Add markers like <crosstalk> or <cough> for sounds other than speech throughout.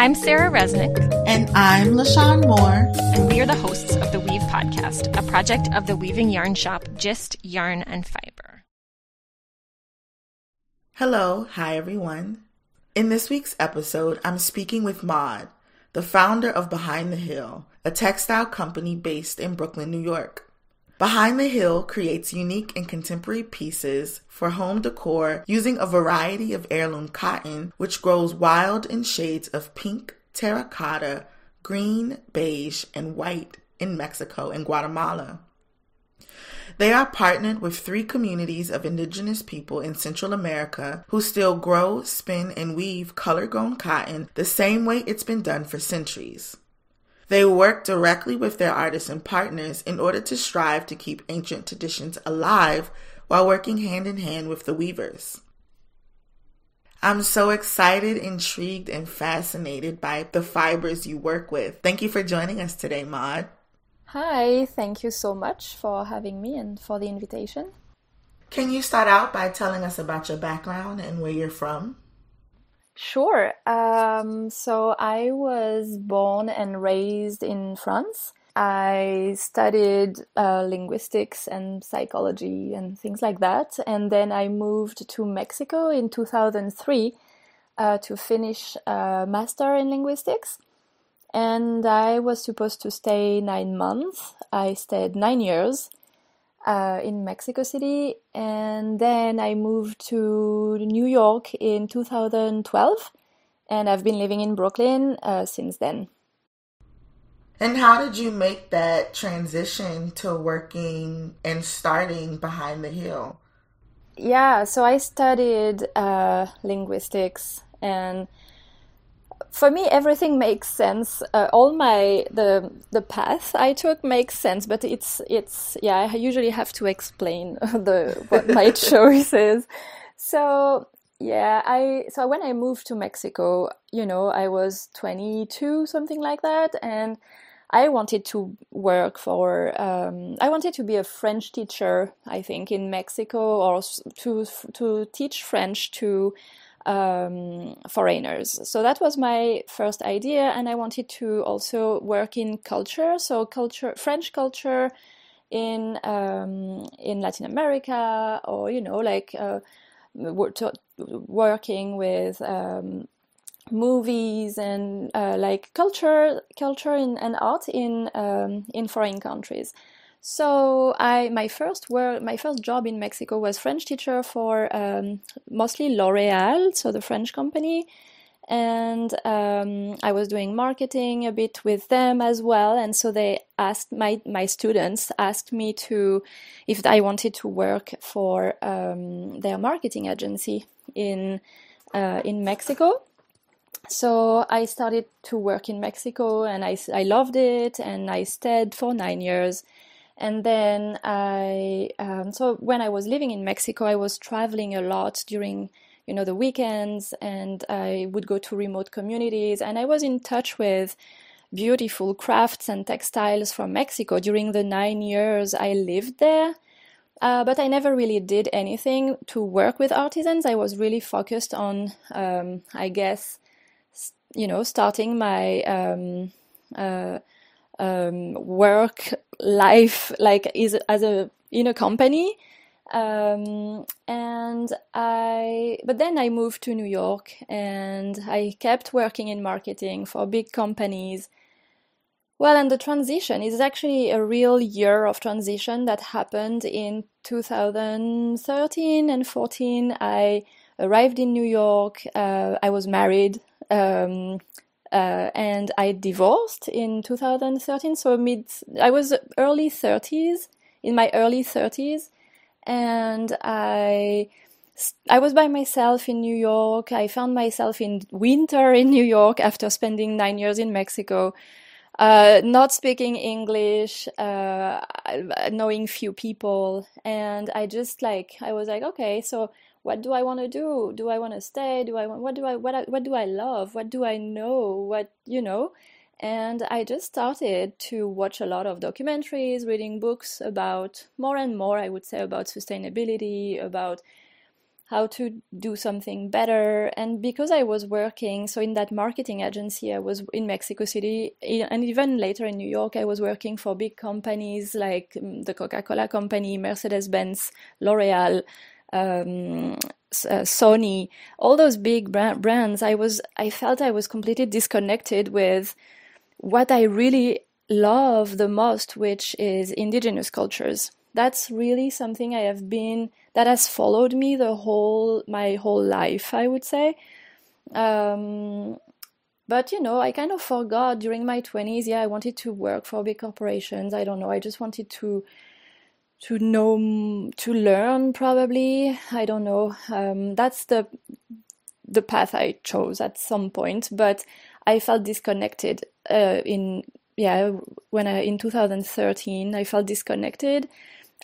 I'm Sarah Resnick. And I'm LaShawn Moore. And we are the hosts of the Weave Podcast, a project of the weaving yarn shop Gist Yarn and Fiber. Hello, hi everyone. In this week's episode, I'm speaking with Maud, the founder of Behind the Hill, a textile company based in Brooklyn, New York. Behind the Hill creates unique and contemporary pieces for home decor using a variety of heirloom cotton, which grows wild in shades of pink, terracotta, green, beige, and white in Mexico and Guatemala. They are partnered with three communities of indigenous people in Central America who still grow, spin, and weave color grown cotton the same way it's been done for centuries. They work directly with their artisan partners in order to strive to keep ancient traditions alive while working hand in hand with the weavers. I'm so excited, intrigued, and fascinated by the fibers you work with. Thank you for joining us today, Maud. Hi, thank you so much for having me and for the invitation. Can you start out by telling us about your background and where you're from? Sure. Um, so I was born and raised in France. I studied uh, linguistics and psychology and things like that. And then I moved to Mexico in 2003 uh, to finish a master in linguistics. And I was supposed to stay nine months. I stayed nine years uh, in Mexico City, and then I moved to New York in 2012, and I've been living in Brooklyn uh, since then. And how did you make that transition to working and starting behind the hill? Yeah, so I studied uh, linguistics and for me everything makes sense. Uh, all my the the path i took makes sense but it's it's yeah i usually have to explain <laughs> the what my <laughs> choice is. So yeah i so when i moved to mexico you know i was 22 something like that and i wanted to work for um, i wanted to be a french teacher i think in mexico or to to teach french to um, foreigners. So that was my first idea, and I wanted to also work in culture. So culture, French culture in um, in Latin America, or you know, like uh, working with um, movies and uh, like culture, culture in, and art in um, in foreign countries. So I my first work my first job in Mexico was French teacher for um, mostly L'Oreal, so the French company, and um, I was doing marketing a bit with them as well. And so they asked my my students asked me to if I wanted to work for um, their marketing agency in uh, in Mexico. So I started to work in Mexico and I, I loved it. And I stayed for nine years and then I, um, so when I was living in Mexico, I was traveling a lot during, you know, the weekends, and I would go to remote communities, and I was in touch with beautiful crafts and textiles from Mexico during the nine years I lived there. Uh, but I never really did anything to work with artisans. I was really focused on, um, I guess, you know, starting my um, uh, um, work life like is as a in a company um, and I but then I moved to New York and I kept working in marketing for big companies. Well, and the transition is actually a real year of transition that happened in 2013 and 14. I arrived in New York. Uh, I was married. Um, uh, and I divorced in 2013. So mid, I was early 30s, in my early 30s, and I I was by myself in New York. I found myself in winter in New York after spending nine years in Mexico. Uh, not speaking English, uh, knowing few people, and I just like I was like, okay, so what do I want to do? Do I want to stay? Do I want what do I what I, what do I love? What do I know? What you know? And I just started to watch a lot of documentaries, reading books about more and more, I would say, about sustainability, about how to do something better. And because I was working, so in that marketing agency, I was in Mexico City, and even later in New York, I was working for big companies like mm, the Coca Cola Company, Mercedes Benz, L'Oreal. Um, uh, Sony, all those big brand- brands, I was, I felt I was completely disconnected with what I really love the most, which is indigenous cultures that's really something I have been that has followed me the whole my whole life, I would say. Um, but you know, I kind of forgot during my twenties. Yeah, I wanted to work for big corporations. I don't know. I just wanted to to know to learn. Probably, I don't know. Um, that's the the path I chose at some point, but I felt disconnected uh, in yeah when I in 2013 I felt disconnected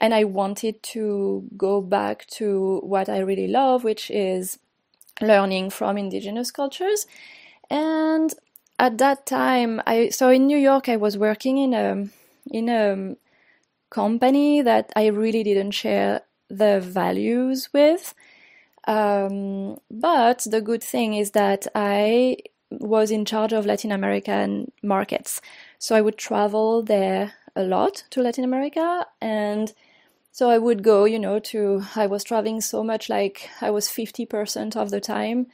and I wanted to go back to what I really love, which is learning from indigenous cultures. And at that time, I so in New York, I was working in a in a company that I really didn't share the values with. Um, but the good thing is that I was in charge of Latin American markets, so I would travel there a lot to Latin America and so I would go, you know, to, I was traveling so much, like I was 50% of the time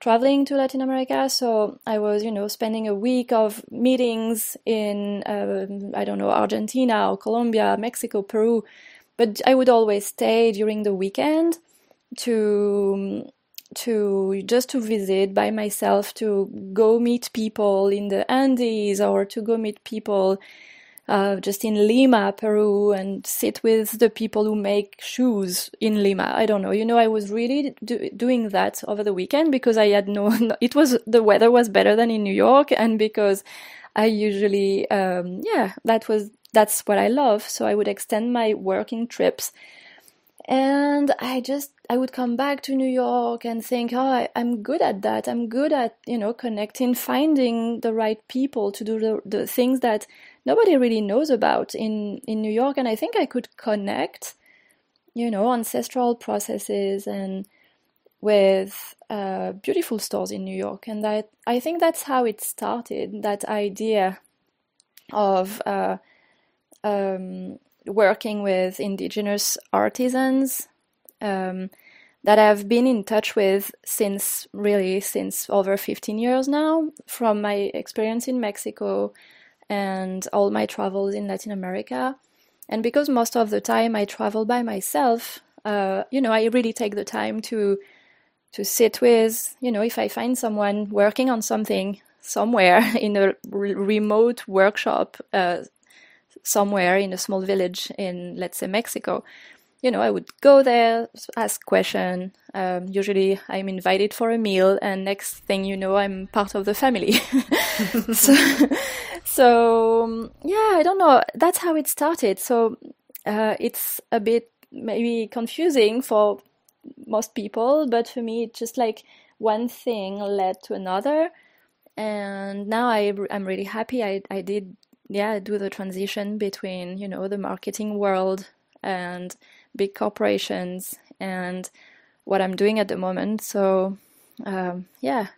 traveling to Latin America. So I was, you know, spending a week of meetings in, uh, I don't know, Argentina or Colombia, Mexico, Peru. But I would always stay during the weekend to to just to visit by myself to go meet people in the Andes or to go meet people uh, just in Lima, Peru, and sit with the people who make shoes in Lima. I don't know. You know, I was really do- doing that over the weekend because I had <laughs> no. It was the weather was better than in New York, and because I usually, um, yeah, that was that's what I love. So I would extend my working trips, and I just I would come back to New York and think, oh, I, am good at that. I'm good at you know connecting, finding the right people to do the, the things that nobody really knows about in in New York, and I think I could connect, you know, ancestral processes and with uh, beautiful stores in New York, and that I think that's how it started. That idea of uh, um, working with indigenous artisans um, that I've been in touch with since really since over 15 years now, from my experience in Mexico and all my travels in Latin America. And because most of the time I travel by myself, uh, you know, I really take the time to to sit with, you know, if I find someone working on something somewhere <laughs> in a re- remote workshop uh, somewhere in a small village in, let's say, Mexico, you know, I would go there, ask question. Um, usually, I'm invited for a meal, and next thing you know, I'm part of the family. <laughs> so, <laughs> so, yeah, I don't know. That's how it started. So uh, it's a bit maybe confusing for most people, but for me, it's just like one thing led to another, and now I, I'm really happy. I I did yeah do the transition between you know the marketing world and big corporations and what I'm doing at the moment. So, um, yeah.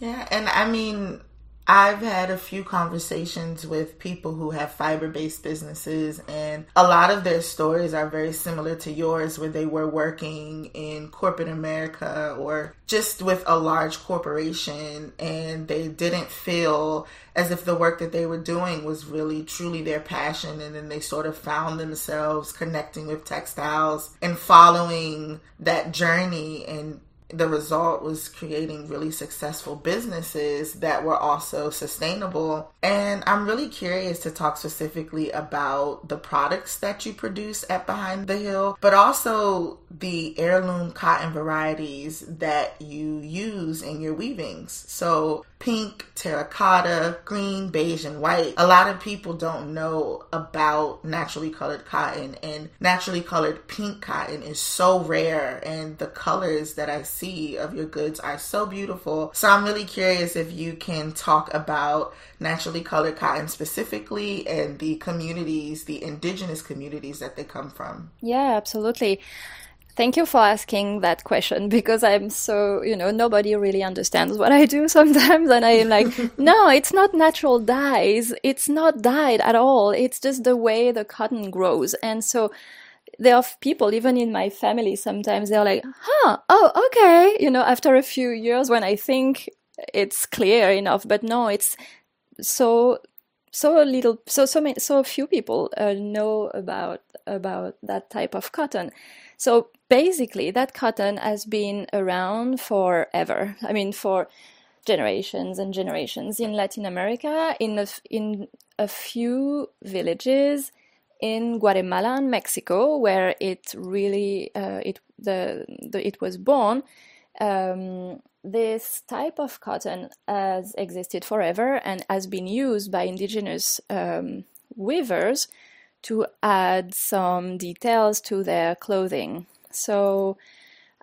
Yeah, and I mean, I've had a few conversations with people who have fiber based businesses, and a lot of their stories are very similar to yours, where they were working in corporate America or just with a large corporation, and they didn't feel as if the work that they were doing was really truly their passion. And then they sort of found themselves connecting with textiles and following that journey and the result was creating really successful businesses that were also sustainable. And I'm really curious to talk specifically about the products that you produce at Behind the Hill, but also the heirloom cotton varieties that you use in your weavings. So, pink, terracotta, green, beige, and white. A lot of people don't know about naturally colored cotton, and naturally colored pink cotton is so rare, and the colors that I see of your goods are so beautiful. So I'm really curious if you can talk about naturally colored cotton specifically and the communities, the indigenous communities that they come from. Yeah, absolutely. Thank you for asking that question <laughs> because I'm so, you know, nobody really understands what I do <laughs> sometimes. And I'm like, <laughs> no, it's not natural dyes. It's not dyed at all. It's just the way the cotton grows. And so there are people, even in my family, sometimes they're like, huh, oh, okay. You know, after a few years when I think it's clear enough, but no, it's so so little so so many so few people uh, know about about that type of cotton so basically, that cotton has been around forever. I mean, for generations and generations in Latin America, in a, in a few villages in Guatemala and Mexico, where it really uh, it the, the it was born. Um, this type of cotton has existed forever and has been used by indigenous um, weavers to add some details to their clothing. So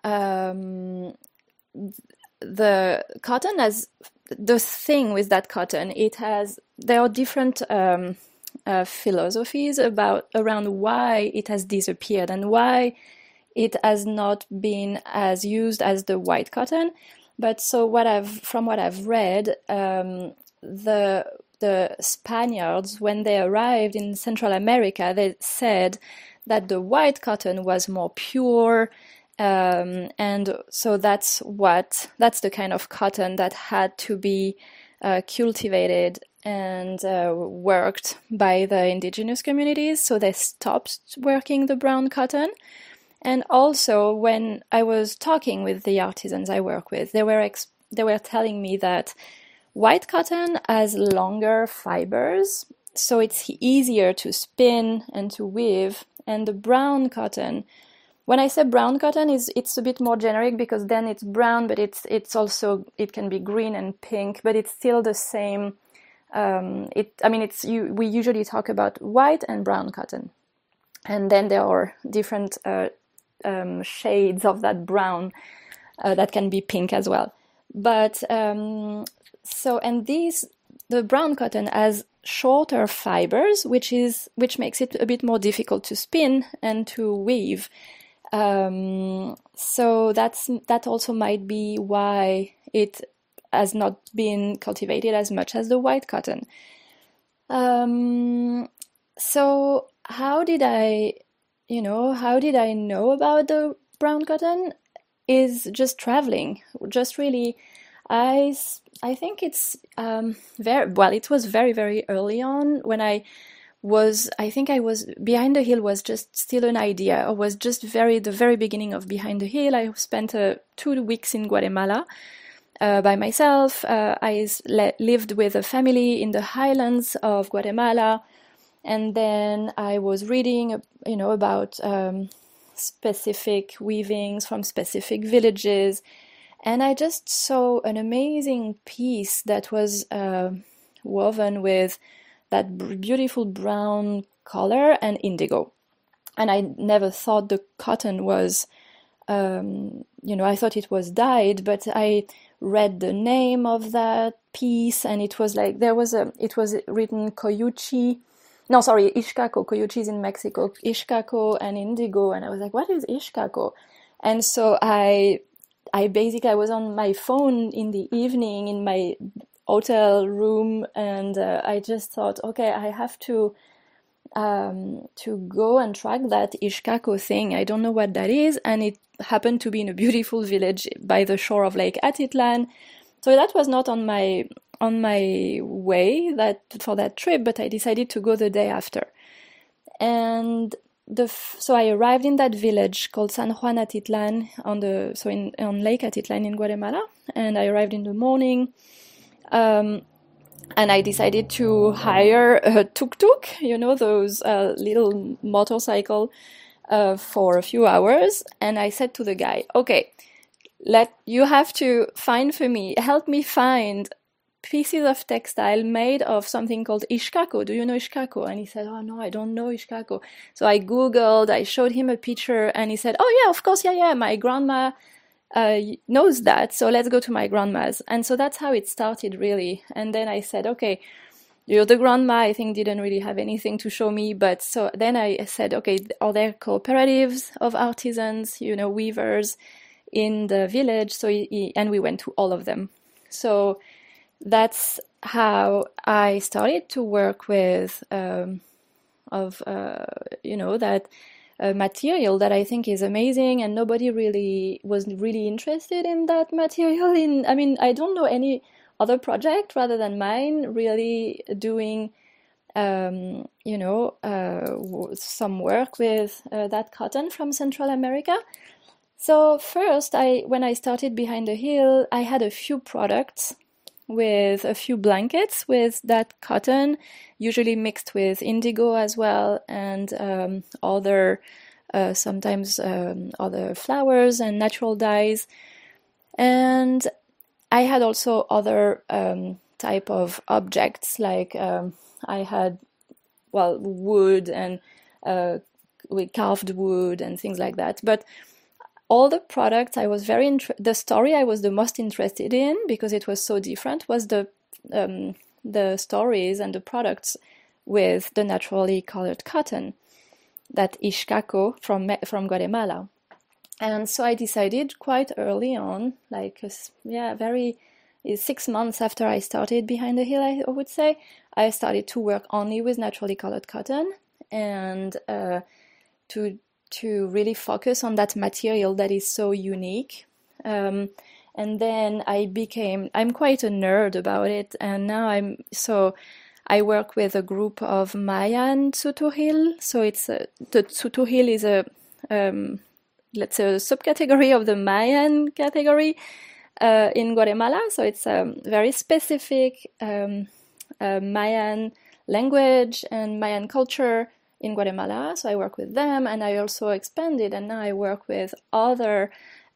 um, the cotton has the thing with that cotton. It has there are different um, uh, philosophies about around why it has disappeared and why it has not been as used as the white cotton. But so what I've from what I've read, um, the the Spaniards, when they arrived in Central America, they said that the white cotton was more pure. Um, and so that's what that's the kind of cotton that had to be uh, cultivated and uh, worked by the indigenous communities. So they stopped working the brown cotton. And also, when I was talking with the artisans I work with, they were ex- they were telling me that White cotton has longer fibers, so it's easier to spin and to weave. And the brown cotton, when I say brown cotton, is it's a bit more generic because then it's brown, but it's it's also it can be green and pink, but it's still the same. Um, it I mean it's you, we usually talk about white and brown cotton, and then there are different uh, um, shades of that brown uh, that can be pink as well. But um, so and these the brown cotton has shorter fibers, which is which makes it a bit more difficult to spin and to weave. Um, so that's that also might be why it has not been cultivated as much as the white cotton. Um, so how did I, you know, how did I know about the brown cotton? Is just traveling, just really I, I think it's um, very well. It was very very early on when I was. I think I was behind the hill was just still an idea. Or was just very the very beginning of behind the hill. I spent uh, two weeks in Guatemala. Uh, by myself. Uh, I le- lived with a family in the highlands of Guatemala, and then I was reading, you know, about um, specific weavings from specific villages, and I just saw an amazing piece that was uh, woven with that beautiful brown color and indigo. And I never thought the cotton was, um, you know, I thought it was dyed, but I read the name of that piece and it was like there was a, it was written Coyuchi. No, sorry, Ixcaco. Coyuchi is in Mexico. Ixcaco and indigo. And I was like, what is Ixcaco? And so I I basically I was on my phone in the evening in my hotel room, and uh, I just thought, okay, I have to um, to go and track that Ixcaco thing. I don't know what that is, and it happened to be in a beautiful village by the shore of Lake Atitlan. So that was not on my on my way that for that trip, but I decided to go the day after. And f- so I arrived in that village called San Juan Atitlan on the so in on Lake Atitlan in Guatemala, and I arrived in the morning. Um, and I decided to hire a tuk tuk, you know, those uh, little motorcycle, uh, for a few hours. And I said to the guy, "Okay, let you have to find for me, help me find pieces of textile made of something called Ixcaco. Do you know Ixcaco? And he said, Oh no, I don't know Ixcaco. So I Googled, I showed him a picture, and he said, Oh yeah, of course, yeah, yeah, my grandma uh, knows that. So let's go to my grandma's. And so that's how it started, really. And then I said, Okay, you know, the grandma I think didn't really have anything to show me, but so then I said, okay, are there cooperatives of artisans, you know, weavers in the village? So and we went to all of them. So that's how I started to work with um, of uh, you know that uh, material that I think is amazing, and nobody really was really interested in that <laughs> material. In I mean, I don't know any other project rather than mine really doing um, you know uh, some work with uh, that cotton from Central America. So first, I when I started behind the hill, I had a few products with a few blankets with that cotton, usually mixed with indigo as well, and um, other uh, sometimes um, other flowers and natural dyes. And I had also other um, type of objects like um, I had well wood and uh, with carved wood and things like that, but all the products I was very inter- the story I was the most interested in because it was so different was the um, the stories and the products with the naturally colored cotton that Ixcaco from from Guatemala, and so I decided quite early on, like yeah, very six months after I started behind the hill, I would say I started to work only with naturally colored cotton and uh, to to really focus on that material that is so unique. Um, and then I became, I'm quite a nerd about it. And now I'm, so I work with a group of Mayan Tzutuhil. So it's, a, the Tzutuhil is a, um, let's say a subcategory of the Mayan category uh, in Guatemala. So it's a very specific um, uh, Mayan language and Mayan culture in Guatemala. So I work with them and I also expanded and now I work with other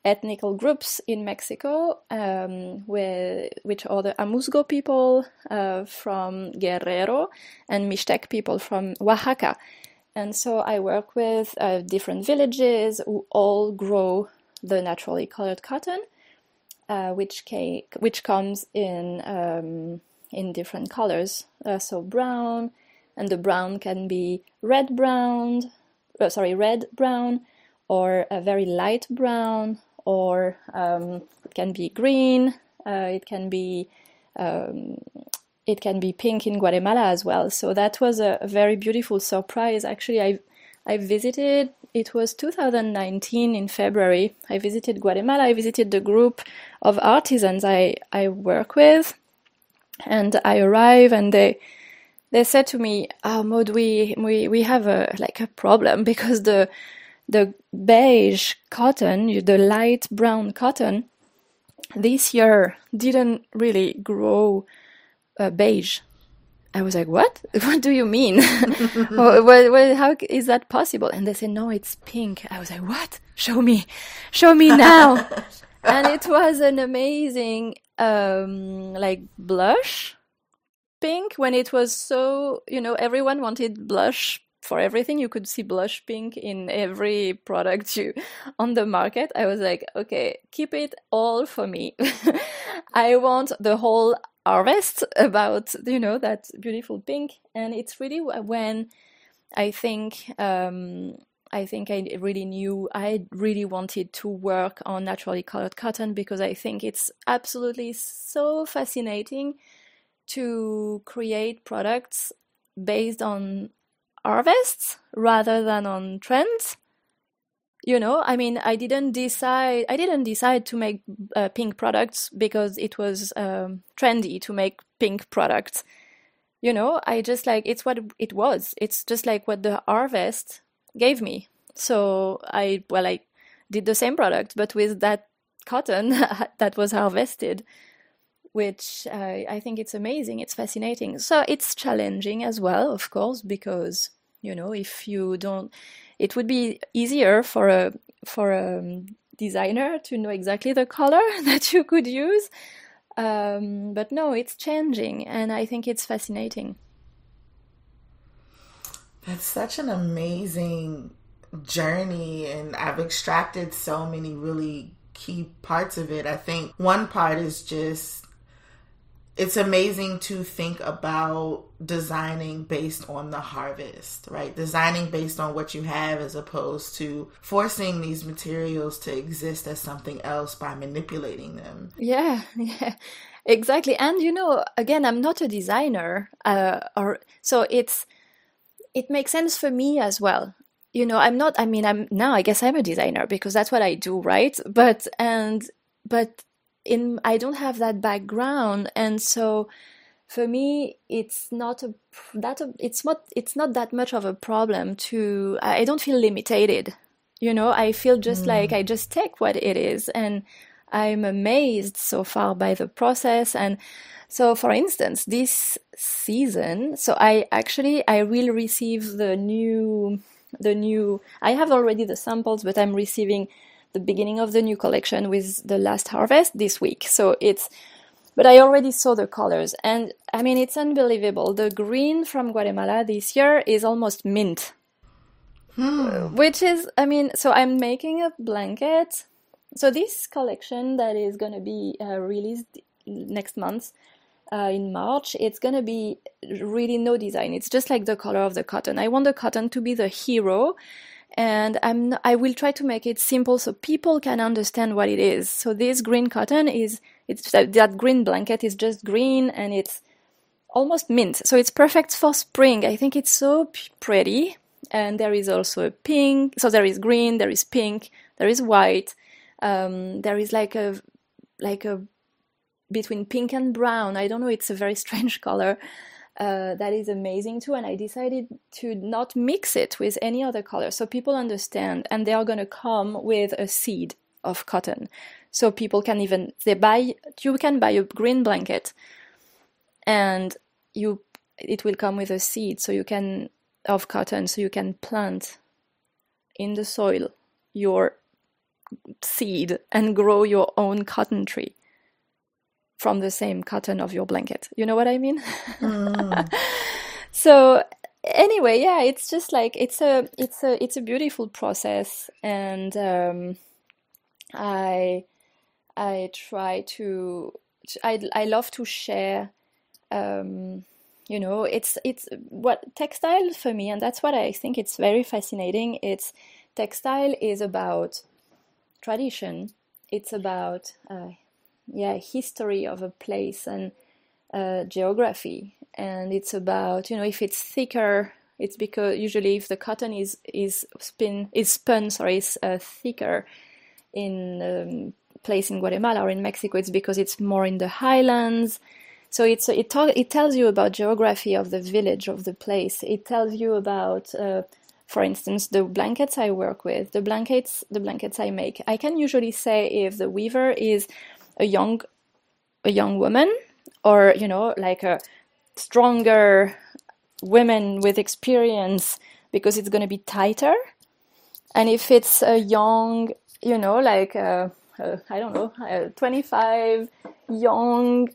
ethnical groups in Mexico, um, with, which are the Amuzgo people uh, from Guerrero and Mixtec people from Oaxaca. And so I work with uh, different villages who all grow the naturally colored cotton, uh, which, cake, which comes in um, in different colors. Uh, so brown, and the brown can be red brown, uh, sorry, red brown, or a very light brown, or um, it can be green. Uh, it can be um, it can be pink in Guatemala as well. So that was a, very beautiful surprise. Actually, I I visited. It was 2019 in February. I visited Guatemala. I visited the group of artisans I I work with, and I arrive and they they said to me, "Oh, Maud, we we we have a like a problem <laughs> because the the beige cotton, the light brown cotton, this year didn't really grow uh, beige." I was like, "What? <laughs> What do you mean? <laughs> what, what, how is that possible?" And they said, "No, it's pink." I was like, "What? Show me, show me now!" and it was an amazing, um, like blush pink when it was so you know everyone wanted blush. For everything you could see blush pink in every product you <laughs> on the market. I was like okay keep it all for me. <laughs> I want the whole harvest about you know that beautiful pink. And it's really when i think um, I think I really knew I really wanted to work on naturally colored cotton because I think it's absolutely so fascinating to create products based on harvests rather than on trends. You know i mean i didn't decide i didn't decide to make uh, pink products because it was um, trendy to make pink products. You know i just like it's what it was. It's just like what the harvest gave me. So i well i did the same product but with that cotton <laughs> that was harvested which uh, I think it's amazing. It's fascinating. So it's challenging as well, of course, because you know if you don't, it would be easier for a for a designer to know exactly the color <laughs> that you could use. Um, but no, it's changing, and I think it's fascinating. That's such an amazing journey, and I've extracted so many really key parts of it. I think one part is just it's amazing to think about designing based on the harvest, right? Designing based on what you have as opposed to forcing these materials to exist as something else by manipulating them. Yeah, <laughs> yeah. Exactly. And you know, again, I'm not a designer, uh, or so it's it makes sense for me as well. You know, I'm not I mean, I'm now I guess I'm a designer because that's what I do, right? But and but in I don't have that background. And so for me it's not a that a, it's not it's not that much of a problem to I don't feel limited. You know I feel just mm. like I just take what it is. And I'm amazed so far by the process. And so for instance this season so I actually I will receive the new the new I have already the samples but I'm receiving the beginning of the new collection with the last harvest this week. So it's, but I already saw the colors and I mean, it's unbelievable. The green from Guatemala this year is almost mint. Hmm. Which is, I mean, so I'm making a blanket. So this collection that is going to be uh, released next month uh, in March, it's going to be really no design. It's just like the color of the cotton. I want the cotton to be the hero and I'm I will try to make it simple so people can understand what it is. So this green cotton is it's that green blanket is just green and it's almost mint. So it's perfect for spring. I think it's so pretty. And there is also a pink. So there is green, there is pink, there is white. Um, there is like a like a between pink and brown. I don't know. It's a very <laughs> strange color uh, that is amazing too. And I decided to not mix it with any other color so people understand and they are going to come with a seed of cotton. So people can even, they buy, you can buy a green blanket and you, it will come with a seed so you can, of cotton, so you can plant in the soil your seed and grow your own cotton tree from the same cotton of your blanket. You know what I mean? Mm. <laughs> so anyway, yeah, it's just like it's a it's a it's a beautiful process, and um, I I try to I I love to share. Um, you know, it's it's what textile for me, and that's what I think it's very fascinating. It's textile is about tradition. It's about uh, yeah history of a place and uh, geography. And it's about you know if it's thicker it's because usually if the cotton is is spin is spun sorry is uh, thicker in um, place in Guatemala or in Mexico it's because it's more in the highlands. So it's it talk, it tells you about geography of the village of the place. It tells you about uh, for instance the blankets I work with the blankets the blankets I make. I can usually say if the weaver is a young a young woman or you know like a stronger women with experience because it's going to be tighter. And if it's a young you know like uh, uh, I don't know a 25 young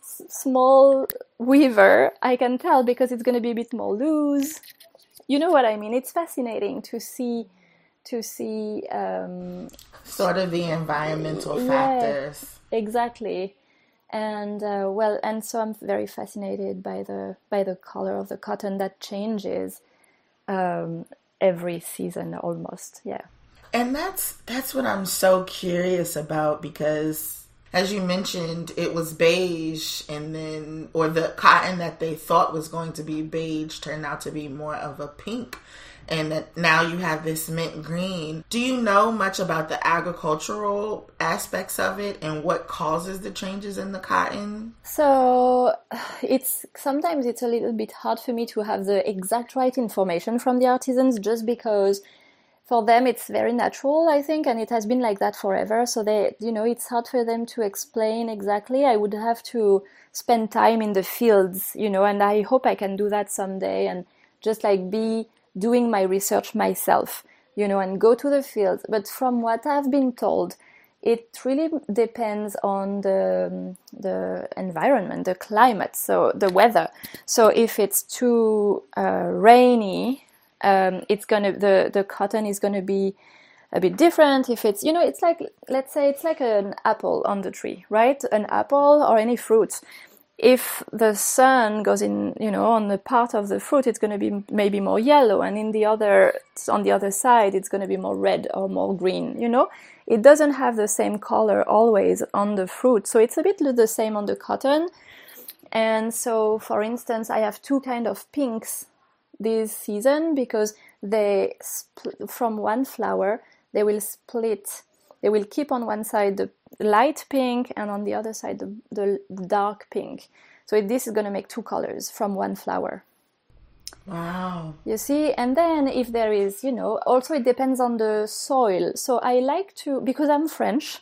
small weaver i can tell because it's going to be a bit more loose. You know what i mean? It's fascinating to see to see um, sort of the environmental yeah, factors. exactly. And uh, well and so i'm very fascinated by the by the color of the cotton that changes um, every season almost yeah. And that's that's what i'm so curious about because as you mentioned it was beige and then or the cotton that they thought was going to be beige turned out to be more of a pink and now you have this mint green. Do you know much about the agricultural aspects of it and what causes the changes in the cotton? So <sighs> it's sometimes it's a little bit hard for me to have the exact right information from the artisans just because for them it's very natural i think and it has been like that forever so they you know it's hard for them to explain exactly i would have to spend time in the fields you know and i hope i can do that someday and just like be doing my research myself, you know, and go to the field. But from what I've been told, it really depends on the the environment, the climate, so the weather. So if it's too uh, rainy, um, it's gonna the the cotton is gonna be a bit different. If it's you know, it's like let's say it's like an apple on the tree, right? An apple or any fruit if the sun goes in, you know, on the part of the fruit, it's going to be maybe more yellow, and in the other, on the other side, it's going to be more red or more green. You know, it doesn't have the same color always on the fruit, so it's a bit the same on the cotton. And so, for instance, I have two kind of pinks this season because they spl- from one flower they will split. They will keep on one side the light pink and on the other side the, the dark pink. So this is going to make two colors from one flower. Wow. You see, and then if there is, you know, also it depends on the soil. So I like to because I'm French,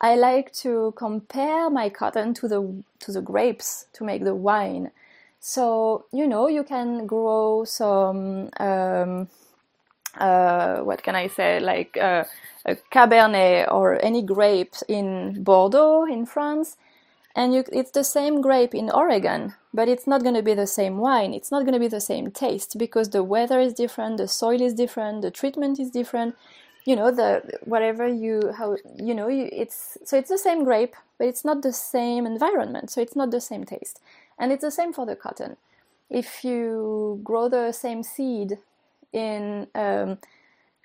I like to compare my cotton to the to the grapes to make the wine. So you know, you can grow some um, uh, what can I say, like uh, a Cabernet or any grape in Bordeaux in France, and you, it's the same grape in Oregon, but it's not going to be the same wine. It's not going to be the same taste because the weather is different, the soil is different, the treatment is different. You know, the whatever you how you know you, it's so it's the same grape, but it's not the same environment, so it's not the same taste. And it's the same for the cotton. If you grow the same seed in um,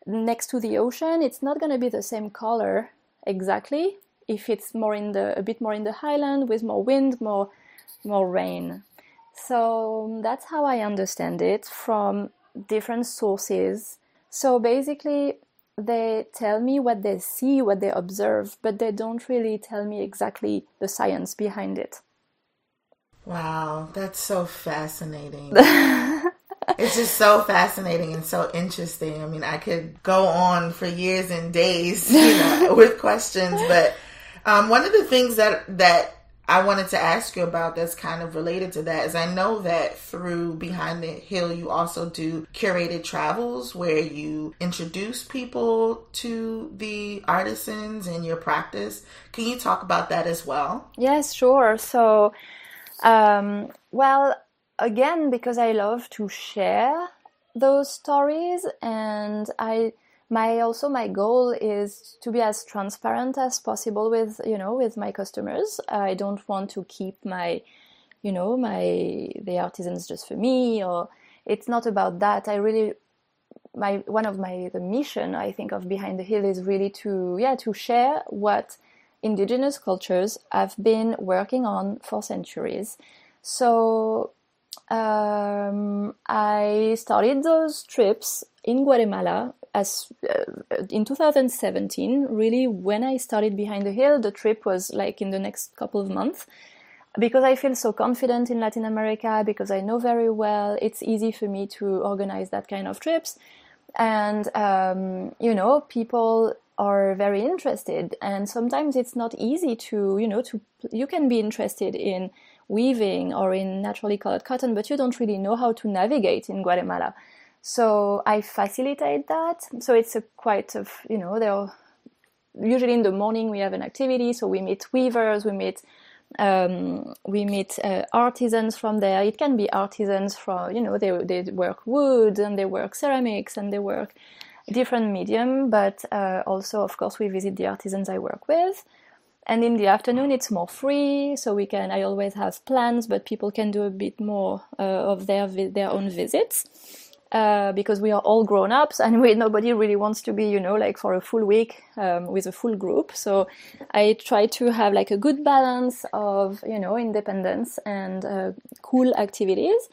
next to the ocean, it's not going to be the same color exactly. If it's more in the a bit more in the highland with more wind, more more rain. So that's how I understand it from different sources. So basically, they tell me what they see, what they observe, but they don't really tell me exactly the science behind it. Wow, that's so fascinating. <laughs> it's just so fascinating and so interesting. I mean, I could go on for years and days, you know, <laughs> with questions, but um, one of the things that that I wanted to ask you about that's kind of related to that is I know that through Behind the Hill you also do curated travels where you introduce people to the artisans in your practice. Can you talk about that as well? Yes, sure. So, um, well, again because I love to share those stories and I my also my goal is to be as transparent as possible with you know with my customers. I don't want to keep my you know my the artisans just for me or it's not about that. I really my one of my the mission I think of Behind the Hill is really to yeah to share what indigenous cultures have been working on for centuries. So um, I started those trips in Guatemala as uh, in 2017. Really, when I started Behind the Hill, the trip was like in the next couple of months because I feel so confident in Latin America, because I know very well, it's easy for me to organize that kind of trips. And, um, you know, people are very interested. And sometimes it's not easy to, you know, to, you can be interested in weaving or in naturally colored cotton, but you don't really know how to navigate in Guatemala. So I facilitate that. So it's a quite of you know there. Are, usually in the morning we have an activity, so we meet weavers, we meet um, we meet uh, artisans from there. It can be artisans from you know they they work wood and they work ceramics and they work different medium, but uh, also of course we visit the artisans I work with and in the afternoon it's more free so we can i always have plans but people can do a bit more uh, of their their own visits uh, because we are all grown ups and <laughs> we nobody really wants to be you know like for a full week um, with a full group. So i try to have like a good balance of you know independence and uh, cool activities.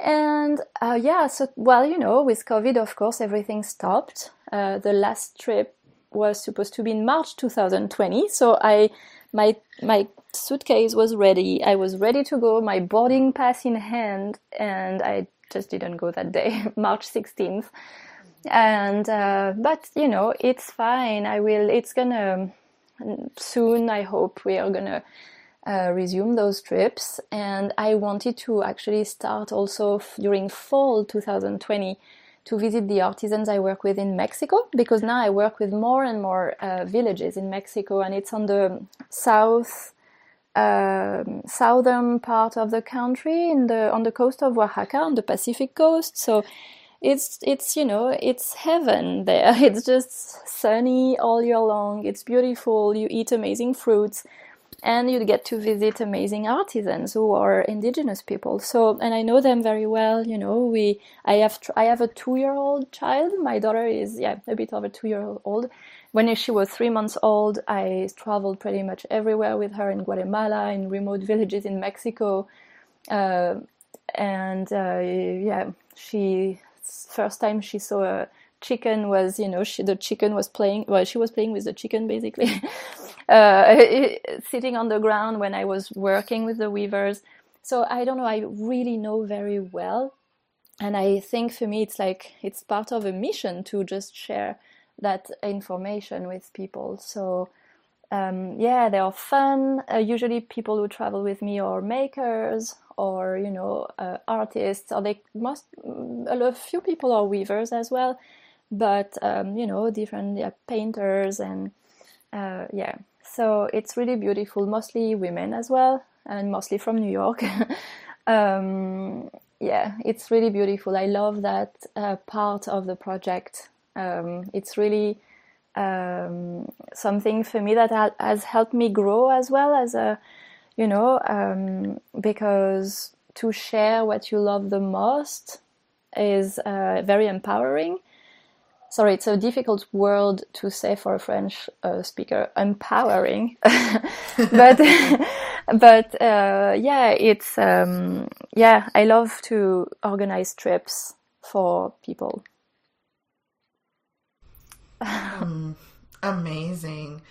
And uh, yeah so well you know with covid of course everything stopped. Uh, the last trip was supposed to be in March 2020. So I, my my suitcase was ready. I was ready to go. My boarding pass in hand, and I just didn't go that day, <laughs> March 16th. And uh, but you know it's fine. I will. It's gonna soon. I hope we are gonna. Uh, resume those trips and I wanted to actually start also f- during fall 2020 to visit the artisans I work with in Mexico because now I work with more and more uh, villages in Mexico and it's on the south uh, southern part of the country in the on the coast of Oaxaca on the Pacific coast. So it's it's you know it's heaven there. <laughs> It's just sunny all year long. It's beautiful. You eat amazing fruits and you get to visit amazing artisans who are indigenous people. So and i know them very well you know we i have i have a two year old child. My daughter is yeah a bit over two year old when she was three months old i traveled pretty much everywhere with her in guatemala in remote villages in mexico. Uh, and uh, yeah she first time she saw a chicken was you know she, the chicken was playing well she was playing with the chicken basically <laughs> <laughs> sitting on the ground when i was working with the weavers. So i don't know i really know very well. And i think for me it's like it's part of a mission to just share that information with people. So um, yeah they are fun. Uh, usually people who travel with me are makers or you know uh, artists or they must a few people are weavers as well. But um, you know different yeah, painters and uh, yeah so it's really beautiful mostly women as well and mostly from new york. <laughs> Um, yeah it's really beautiful. I love that uh, part of the project. Um, it's really um, something for me that has helped me grow as well as a you know um, because to share what you love the most is uh, very empowering sorry, it's a difficult word to say for a French uh, speaker, empowering. <laughs> but <laughs> but uh, yeah, it's um, yeah, I love to organize trips for people. um, amazing.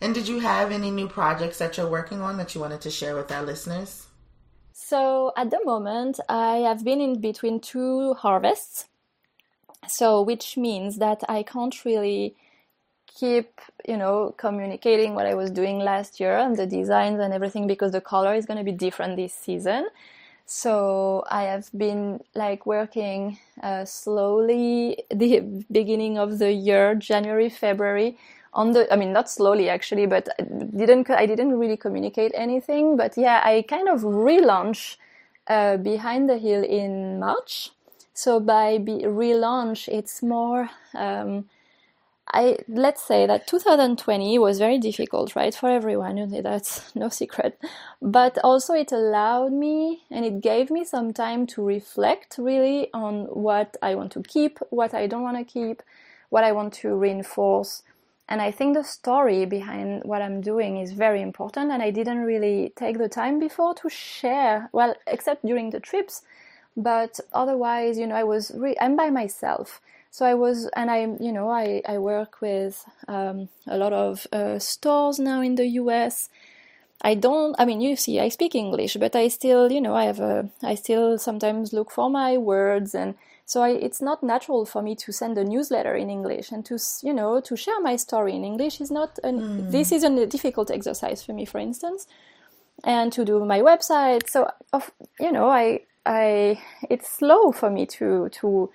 And did you have any new projects that you're working on that you wanted to share with our listeners? So at the moment, I have been in between two harvests so which means that i can't really keep you know communicating what i was doing last year and the designs and everything because the color is going to be different this season. So i have been like working uh, slowly the <laughs> beginning of the year january february on the i mean not slowly actually but I didn't i didn't really communicate anything but yeah i kind of relaunch uh, behind the hill in march so by relaunch, it's more. Um, I let's say that 2020 was very difficult, right, for everyone. That's <laughs> no secret. But also, it allowed me and it gave me some time to reflect really on what I want to keep, what I don't want to keep, what I want to reinforce. And I think the story behind what I'm doing is very important. And I didn't really take the time before to share, well, except during the trips but otherwise you know i was re- i'm by myself. So i was and i you know i, I work with um, a lot of uh, stores now in the us i don't i mean you see i speak english but i still you know i have a i still sometimes look for my words. And so I, it's not natural for me to send a newsletter in english and to you know to share my story in english is not an, mm. this is a difficult exercise for me for instance and to do my website. So of you know i I it's slow for me to to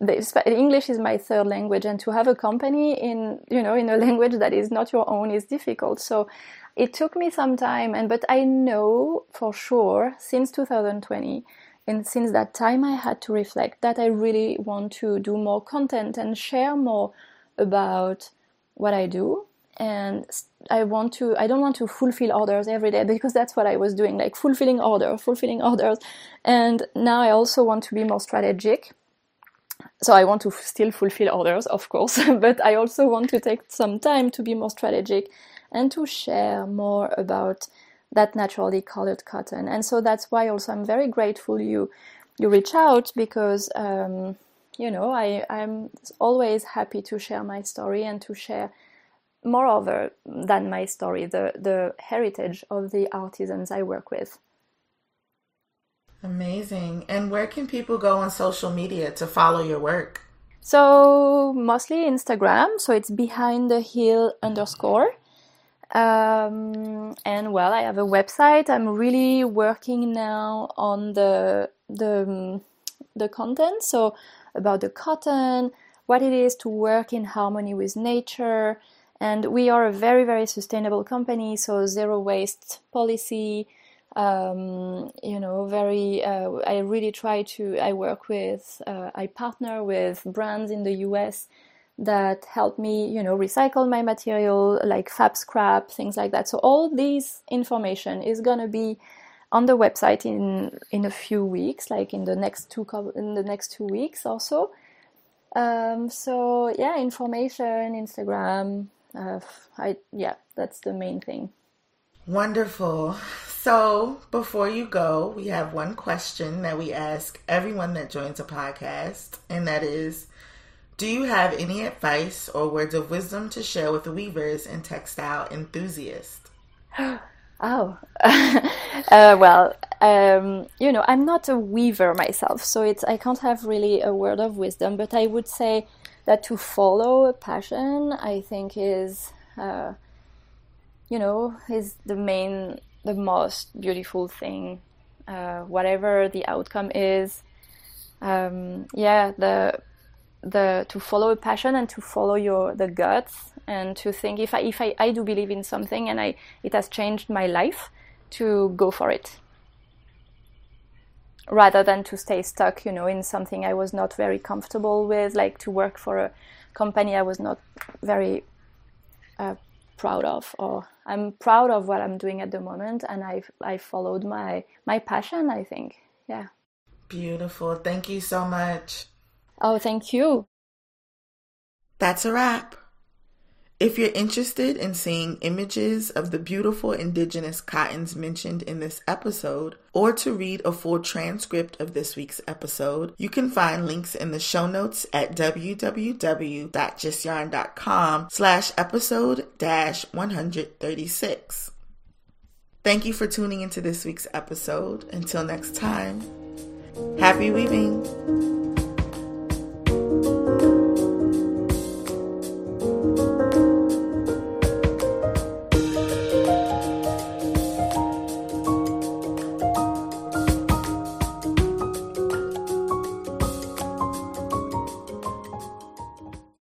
the, English is my third language, and to have a company in you know in a <laughs> language that is not your own is difficult. So it took me some time, and but I know for sure since 2020, and since that time I had to reflect that I really want to do more content and share more about what I do and I want to I don't want to fulfill orders every day because that's what I was doing like fulfilling order fulfilling orders. And now I also want to be more strategic. So I want to still fulfill orders of course <laughs> but I also want to take some time to be more strategic and to share more about that naturally colored cotton. And so that's why also I'm very grateful you you reach out because um, you know I I'm always happy to share my story and to share moreover than my story, the, the heritage of the artisans I work with. Amazing. And where can people go on social media to follow your work? So, mostly Instagram. So, it's behind the hill underscore. Um, and well, I have a website. I'm really working now on the, the, the content. So, about the cotton, what it is to work in harmony with nature, and we are a very, very sustainable company, so zero waste policy. Um, you know, very. Uh, I really try to. I work with. Uh, I partner with brands in the U.S. that help me, you know, recycle my material, like FABSCRAP, things like that. So all this information is gonna be on the website in in a few weeks, like in the next two in the next two weeks or so. Um, so yeah, information, Instagram. Uh, I yeah, that's the main thing. Wonderful. So before you go, we have one question that we ask everyone that joins a podcast, and that is do you have any advice or words of wisdom to share with the weavers and textile enthusiasts? <gasps> Oh, <laughs> uh, well, um, you know, I'm not a weaver myself, so it's I can't have really a word of wisdom. But I would say that to follow a passion, I think is, uh, you know, is the main, the most beautiful thing. Uh, whatever the outcome is, um, yeah, the the to follow a passion and to follow your the guts and to think if I if I, I do believe in something and I it has changed my life to go for it rather than to stay stuck you know in something I was not very comfortable with like to work for a company I was not very uh, proud of or I'm proud of what I'm doing at the moment and I I followed my my passion I think yeah beautiful thank you so much Oh, thank you. That's a wrap. If you're interested in seeing images of the beautiful indigenous cottons mentioned in this episode, or to read a full transcript of this week's episode, you can find links in the show notes at www.justyarn.com slash episode dash 136. Thank you for tuning into this week's episode. Until next time, happy weaving!